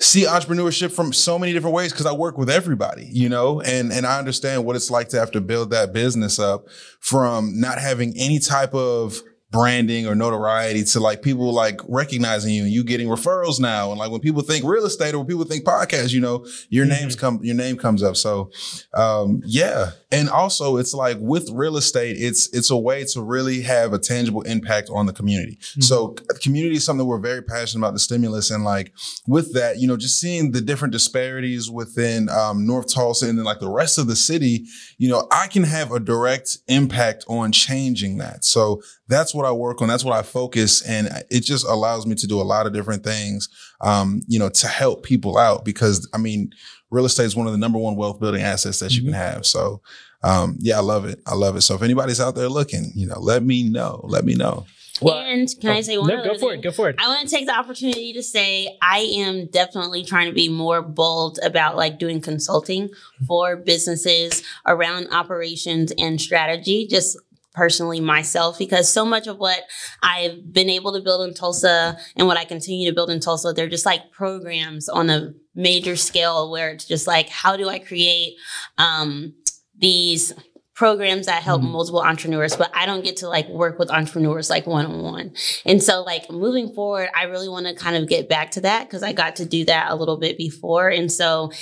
see entrepreneurship from so many different ways because I work with everybody, you know, and and I understand what it's like to have to build that business up from not having any type of branding or notoriety to like people like recognizing you and you getting referrals now. And like when people think real estate or when people think podcast, you know, your Mm-hmm. names come, your name comes up. So, um, yeah. And also it's like with real estate, it's, it's a way to really have a tangible impact on the community. So community is something we're very passionate about the stimulus. And like with that, you know, just seeing the different disparities within, um, North Tulsa and then like the rest of the city, you know, I can have a direct impact on changing that. So that's what I work on. That's what I focus. And it just allows me to do a lot of different things, um, you know, to help people out because I mean, real estate is one of the number one wealth building assets that you can have. So, um, yeah, I love it. I love it. So if anybody's out there looking, you know, let me know. Let me know. Well, and can I say one no, other go for thing? it. Go for it. I want to take the opportunity to say I am definitely trying to be more bold about like doing consulting for businesses around operations and strategy, just personally myself, because so much of what I've been able to build in Tulsa and what I continue to build in Tulsa, they're just like programs on a major scale where it's just like, how do I create um, these programs that help multiple entrepreneurs, but I don't get to like work with entrepreneurs like one on one. And so, like, moving forward, I really want to kind of get back to that because I got to do that a little bit before. And so,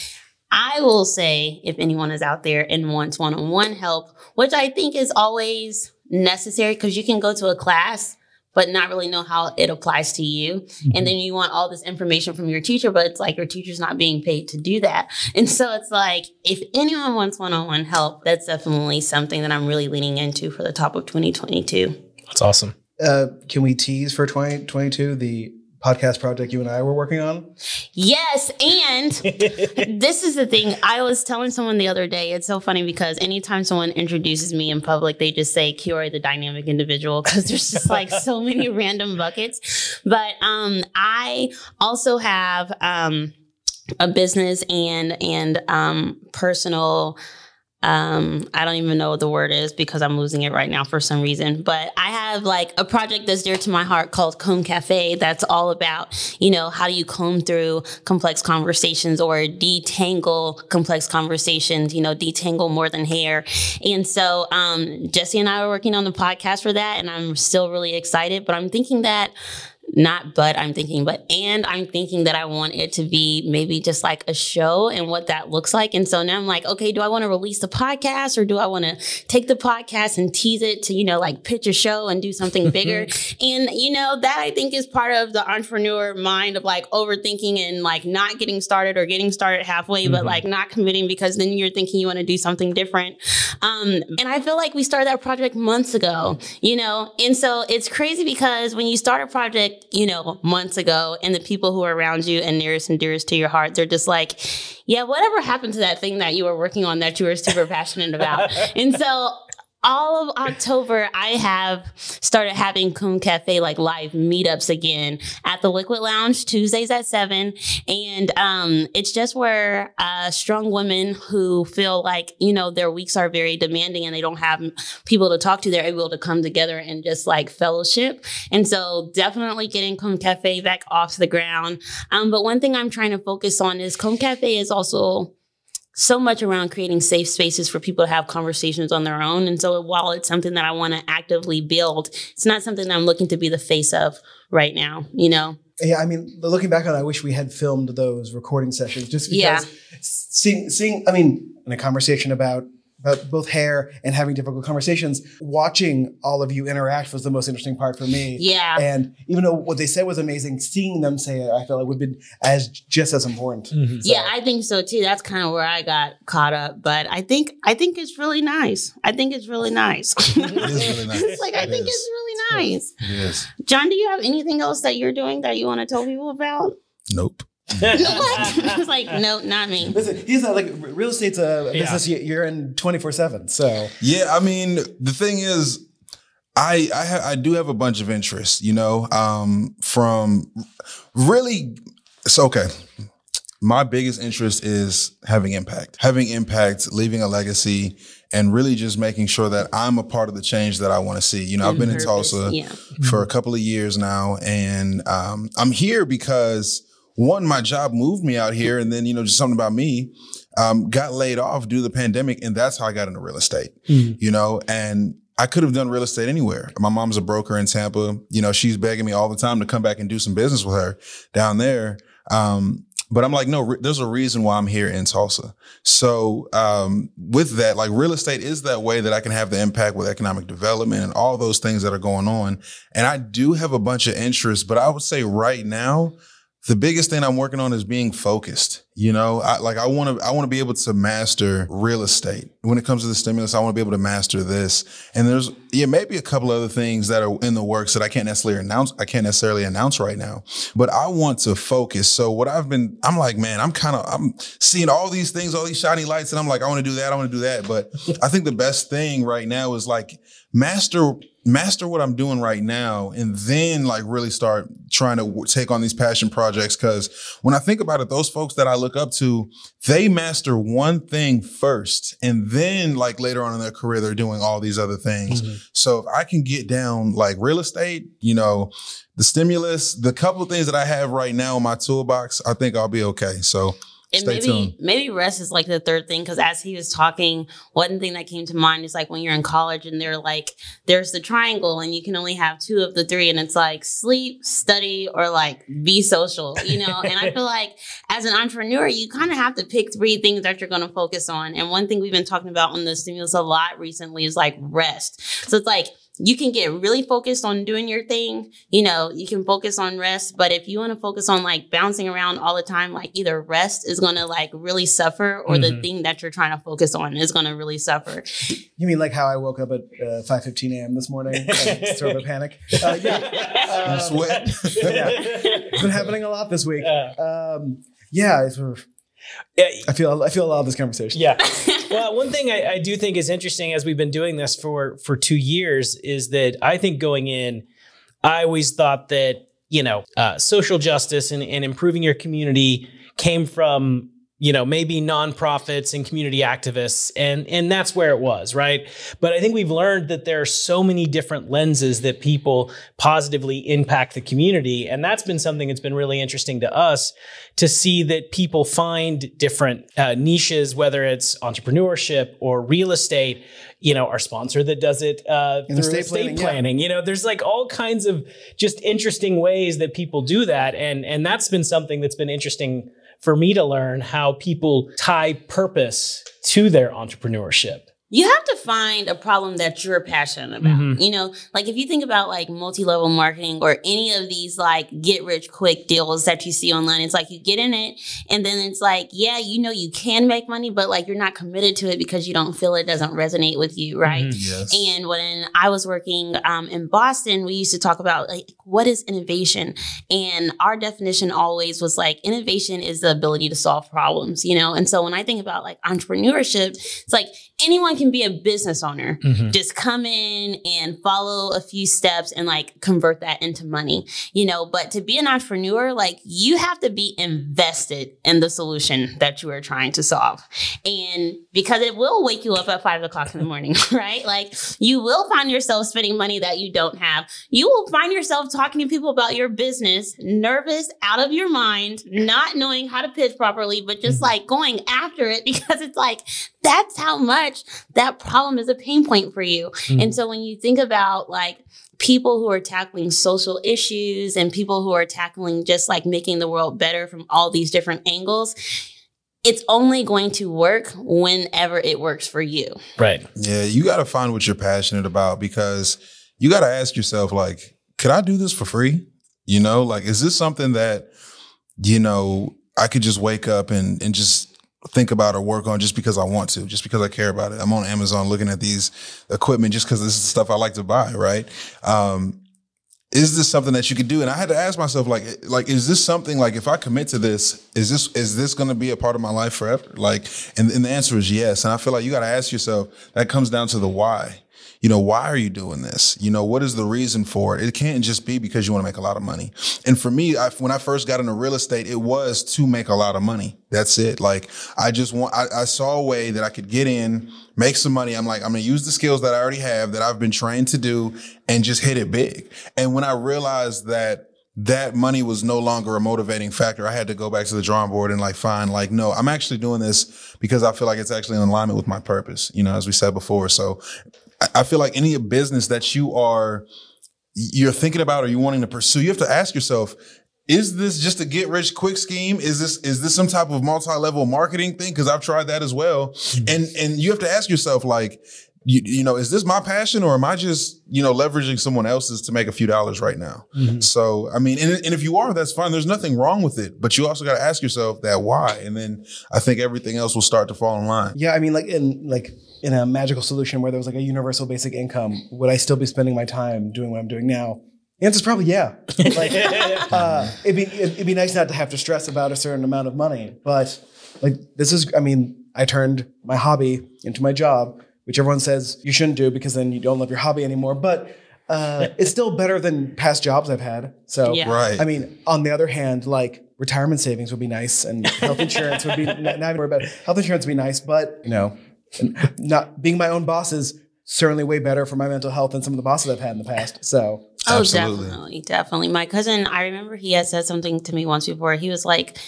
I will say if anyone is out there and wants one on one help, which I think is always necessary because you can go to a class but not really know how it applies to you. And then you want all this information from your teacher, but it's like your teacher's not being paid to do that. And so it's like, if anyone wants one on one help, that's definitely something that I'm really leaning into for the top of 2022. That's awesome. Uh, can we tease for 2022 the podcast project you and I were working on? Yes. And this is the thing. I was telling someone the other day, it's so funny because anytime someone introduces me in public, they just say Kiori the dynamic individual because there's just like so many random buckets. But um I also have um a business and and um personal um i don't even know what the word is because i'm losing it right now for some reason but i have like a project that's dear to my heart called comb cafe that's all about you know how do you comb through complex conversations or detangle complex conversations you know detangle more than hair. And so um jesse and i are working on the podcast for that and i'm still really excited but i'm thinking that not but I'm thinking, but and I'm thinking that I want it to be maybe just like a show and what that looks like. And so now I'm like, okay, do I want to release the podcast or do I want to take the podcast and tease it to, you know, like pitch a show and do something bigger? and, you know, that I think is part of the entrepreneur mind of like overthinking and like not getting started or getting started halfway, but like not committing because then you're thinking you want to do something different. Um, and I feel like we started that project months ago, you know, and so it's crazy because when you start a project, you know, months ago, and the people who are around you and nearest and dearest to your heart, they're just like, yeah, whatever happened to that thing that you were working on that you were super passionate about? and so all of October, I have started having Comb Cafe like live meetups again at the Liquid Lounge Tuesdays at seven, and um, it's just where uh, strong women who feel like you know their weeks are very demanding and they don't have people to talk to, they're able to come together and just like fellowship. And so, definitely getting Comb Cafe back off the ground. Um, but one thing I'm trying to focus on is Comb Cafe is also so much around creating safe spaces for people to have conversations on their own. And so while it's something that I want to actively build, it's not something that I'm looking to be the face of right now, you know? Yeah, I mean, looking back on it, I wish we had filmed those recording sessions just because Yeah. seeing, seeing, I mean, in a conversation about about both hair and having difficult conversations, watching all of you interact was the most interesting part for me. Yeah. And even though what they said was amazing, seeing them say it, I felt like would have been as just as important. Mm-hmm. So- Yeah, I think so too. That's kind of where I got caught up, but I think I think it's really nice. I think it's really nice. It is really nice. it's like I It think it's really nice. It is. John, do you have anything else that you're doing that you want to tell people about? Nope. it's like no, not me. Listen, he's not like real estate's a Yeah. business you- you're in 24 7. So Yeah, I mean, the thing is, I I, ha- I do have a bunch of interests, you know, um, from really. So okay, my biggest interest is having impact, having impact, leaving a legacy, and really just making sure that I'm a part of the change that I want to see. You know, I've been in Tulsa Yeah. for a couple of years now, and um, I'm here because one, my job moved me out here, and then you know, just something about me. Um, got laid off due to the pandemic, and that's how I got into real estate. You know, and I could have done real estate anywhere. My mom's a broker in Tampa. You know, she's begging me all the time to come back and do some business with her down there. Um, but I'm like, no, re- there's a reason why I'm here in Tulsa. So, um, with that, like real estate is that way that I can have the impact with economic development and all those things that are going on. And I do have a bunch of interests, but I would say right now, the biggest thing I'm working on is being focused. You know, I, like I want to, I want to be able to master real estate. When it comes to the stimulus, I want to be able to master this. And there's, yeah, maybe a couple other things that are in the works that I can't necessarily announce. I can't necessarily announce right now, but I want to focus. So what I've been, I'm like, man, I'm kind of, I'm seeing all these things, all these shiny lights, and I'm like, I want to do that, I want to do that. But I think the best thing right now is like master master what I'm doing right now and then like really start trying to w- take on these passion projects. Cause when I think about it, those folks that I look up to, they master one thing first and then like later on in their career, they're doing all these other things. Mm-hmm. So if I can get down like real estate, you know, the stimulus, the couple of things that I have right now in my toolbox, I think I'll be okay. So And Stay maybe tuned. maybe rest is like the third thing because as he was talking, one thing that came to mind is like when you're in college and they're like there's the triangle and you can only have two of the three and it's like sleep, study, or like be social, you know. and I feel like as an entrepreneur, you kind of have to pick three things that you're going to focus on. And one thing we've been talking about on the stimulus a lot recently is like rest. So it's like you can get really focused on doing your thing. You know, you can focus on rest, but if you want to focus on like bouncing around all the time, like either rest is going to like really suffer or the Mhm. thing that you're trying to focus on is going to really suffer. You mean like how I woke up at uh, 5:15 a.m. this morning? and sort of a panic. Uh, yeah, You sweat. yeah, it's been happening a lot this week. Yeah. Um, yeah, it's sort of, Yeah, I feel I feel a lot of this conversation. Yeah. Well, one thing I, I do think is interesting as we've been doing this for for two years is that I think going in, I always thought that you know uh, social justice and, and improving your community came from you know maybe nonprofits and community activists and and that's where it was right but i think we've learned that there are so many different lenses that people positively impact the community and that's been something that's been really interesting to us to see that people find different uh, niches whether it's entrepreneurship or real estate you know our sponsor that does it uh, through estate estate, planning, planning, yeah. you know there's like all kinds of just interesting ways that people do that and and that's been something that's been interesting for me to learn how people tie purpose to their entrepreneurship You have to find a problem that you're passionate about. Mhm. You know, like if you think about like multi-level marketing or any of these like get rich quick deals that you see online, it's like you get in it and then it's like, yeah, you know you can make money, but like you're not committed to it because you don't feel it doesn't resonate with you, right? Mhm. yes. And when I was working um, in Boston, we used to talk about like what is innovation, and our definition always was like innovation is the ability to solve problems, you know. And so when I think about like entrepreneurship, it's like anyone can be a business owner. Mm-hmm. Just come in and follow a few steps and like convert that into money, you know. But to be an entrepreneur, like you have to be invested in the solution that you are trying to solve. And because it will wake you up at five o'clock in the morning, right? Like you will find yourself spending money that you don't have. You will find yourself talking to people about your business, nervous, out of your mind, not knowing how to pitch properly, but just mm-hmm. like going after it because it's like, that's how much that problem is a pain point for you. Mm. And so when you think about like, people who are tackling social issues and people who are tackling just like making the world better from all these different angles, it's only going to work whenever it works for you. right Yeah, you got to find what you're passionate about because you got to ask yourself, like, could I do this for free? You know, like, is this something that, you know, I could just wake up and, and just think about or work on just because I want to, just because I care about it. I'm on Amazon looking at these equipment just because this is the stuff I like to buy, right? Um, is this something that you could do? And I had to ask myself, like, like, is this something like if I commit to this, is this is this going to be a part of my life forever? Like, and, and the answer is yes. And I feel like you got to ask yourself. That comes down to the why. You know, why are you doing this? You know, what is the reason for it? It can't just be because you want to make a lot of money. And for me, I, when I first got into real estate, it was to make a lot of money. That's it. Like, I just want, I, I saw a way that I could get in, make some money. I'm like, I'm going to use the skills that I already have that I've been trained to do and just hit it big. And when I realized that that money was no longer a motivating factor. I had to go back to the drawing board and like find like, no, I'm actually doing this because I feel like it's actually in alignment with my purpose, you know, as we said before. So I- feel like any business that you are you're thinking about or you're wanting to pursue, you have to ask yourself, is this just a get rich quick scheme? Is this is this some type of multi-level marketing thing? Because I've tried that as well. Mm-hmm. And and you have to ask yourself, like, you, you know, is this my passion or am I just, you know, leveraging someone else's to make a few dollars right now? So, I mean, and, and if you are, that's fine. There's nothing wrong with it, but you also got to ask yourself that why. And then I think everything else will start to fall in line. Yeah, I mean, like in like in a magical solution where there was like a universal basic income, would I still be spending my time doing what I'm doing now? The answer's probably yeah. Like, uh, it'd be it'd, it'd be nice not to have to stress about a certain amount of money, but like this is, I mean, I turned my hobby into my job, which everyone says you shouldn't do because then you don't love your hobby anymore. But uh, it's still better than past jobs I've had. So Yeah. Right. I mean, on the other hand, like retirement savings would be nice, and health insurance would be not not even worry about it. health insurance would be nice, but you know, not being my own boss is certainly way better for my mental health than some of the bosses I've had in the past. So Oh, Absolutely. definitely, definitely. My cousin, I remember he had said something to me once before. He was like,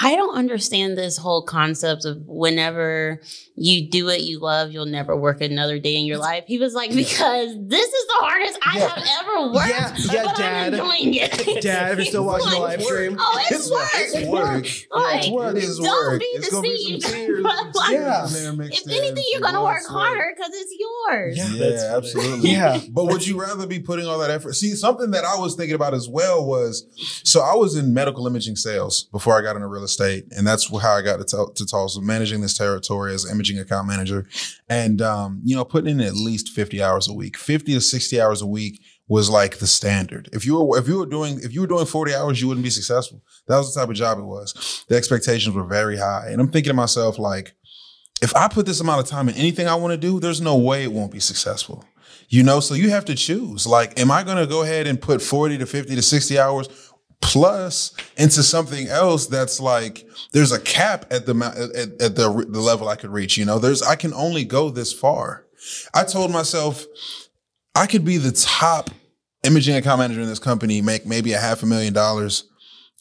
I don't understand this whole concept of whenever you do what you love, you'll never work another day in your life. He was like, because this is the hardest I Yeah. have ever worked, Yeah, yeah, but Dad. I'm enjoying it. Dad, if you're still watching the live stream, Oh, it's, work. It's work. Like, It's work. It is don't work. be It's gonna be some tears. Like, Yeah. in there mixed If anything, you're gonna work harder because it's yours. Yeah. Yeah, That's absolutely. Yeah. But would you rather be putting all that effort? See, something that I was thinking about as well was so I was in medical imaging sales before I got into real estate. And that's how I got to, Tul- to Tulsa, managing this territory as imaging account manager. And, um, you know, putting in at least 50 hours a week, 50 to 60 hours a week was like the standard. If you were, if you were doing, if you were doing 40 hours, you wouldn't be successful. That was the type of job it was. The expectations were very high. And I'm thinking to myself, like, if I put this amount of time in anything I want to do, there's no way it won't be successful. You know, so you have to choose. Like, am I going to go ahead and put 40 to 50 to 60 hours plus into something else that's like there's a cap at the at, at the the level I could reach, you know? There's I can only go this far. I told myself I could be the top imaging account manager in this company, make maybe a half a million dollars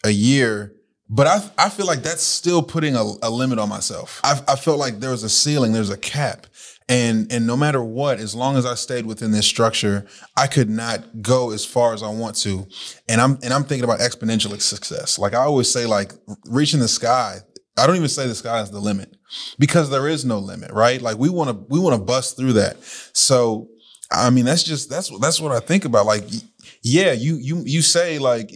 a year. But I, I feel like that's still putting a, a limit on myself. I, I felt like there was a ceiling, there's a cap. And, and no matter what, as long as I stayed within this structure, I could not go as far as I want to. And I'm, and I'm thinking about exponential success. Like I always say, like reaching the sky. I don't even say the sky is the limit because there is no limit, right? Like we want to, we want to bust through that. So, I mean, that's just, that's, that's what I think about. Like, yeah, you, you, you say like,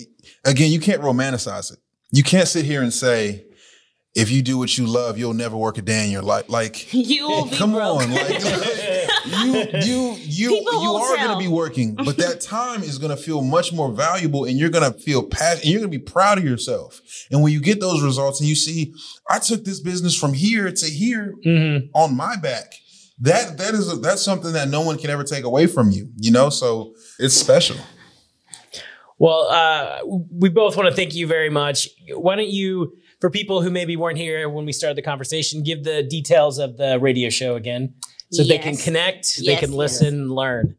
again, you can't romanticize it. You can't sit here and say, if you do what you love, you'll never work a day in your life. Like, You will be come broke. on, like, you, you, you, People you are going to be working, but that time is going to feel much more valuable, and you're going to feel passionate, and you're going to be proud of yourself. And when you get those results, and you see, I took this business from here to here Mhm. on my back. That that is a, that's something that no one can ever take away from you. You know, so it's special. Well, uh, we both want to thank you very much. Why don't you, for people who maybe weren't here when we started the conversation, give the details of the radio show again so they can Yes. connect, they Yes, can yes. listen, learn.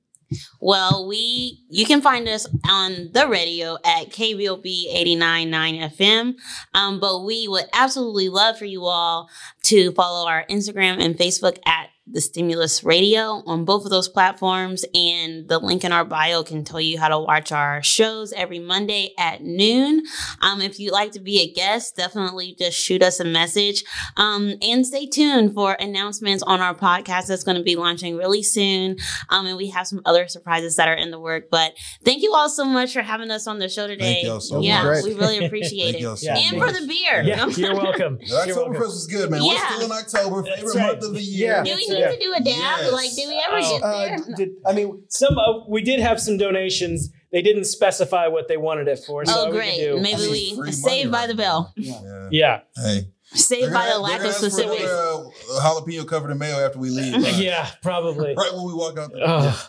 Well, we you can find us on the radio at KBOB 89.9 FM. Um, but we would absolutely love for you all to follow our Instagram and Facebook at the Stimulus Radio on both of those platforms. And the link in our bio can tell you how to watch our shows every Monday at noon. Um, if you'd like to be a guest, definitely just shoot us a message. Um, and stay tuned for announcements on our podcast that's going to be launching really soon. Um, and we have some other surprises that are in the work. But thank you all so much for having us on the show today. y'all so yeah, much. we really appreciate Thank it. y'all so Yeah. and much. for the beer. Yeah, you're welcome. October welcome. Fest is good, man. We're Yeah. still in October, favorite right. month of the year. Yeah. Do we Yeah. need to do a dab? Yes. Like, did we ever Oh. get uh, did, I mean, Some uh, we did have some donations. They didn't specify what they wanted it for. So oh, we great. do- Maybe I mean, we free saved money by the right bell. Yeah. Yeah, Hey. Saved by the lack of They're gonna ask for specifics. uh, jalapeno covered in mayo after we leave. right? yeah, probably. Right when we walk out. The- Oh,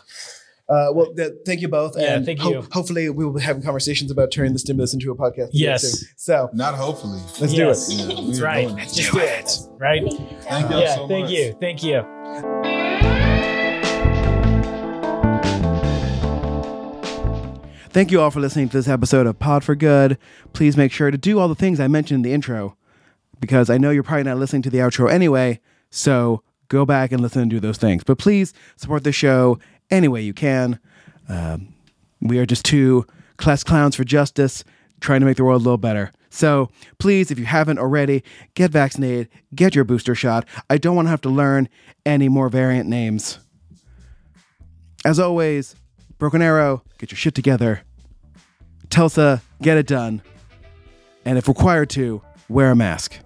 uh, well, th- thank you both. Yeah, and thank ho- you. hopefully, we will be having conversations about turning the stimulus into a podcast. Yes. soon. So Not hopefully. let's yes. do it. Yeah, That's right. doing. Let's do it. Right? Thank y'all Yeah. so thank much. you. Thank you. Thank you all for listening to this episode of Pod for Good. Please make sure to do all the things I mentioned in the intro because I know you're probably not listening to the outro anyway. So go back and listen and do those things. But please support the show any way you can. Um, we are just two class clowns for justice trying to make the world a little better. So please, if you haven't already, get vaccinated, get your booster shot. I don't want to have to learn any more variant names. As always, Broken Arrow, get your shit together. Tulsa, get it done. And if required to, wear a mask.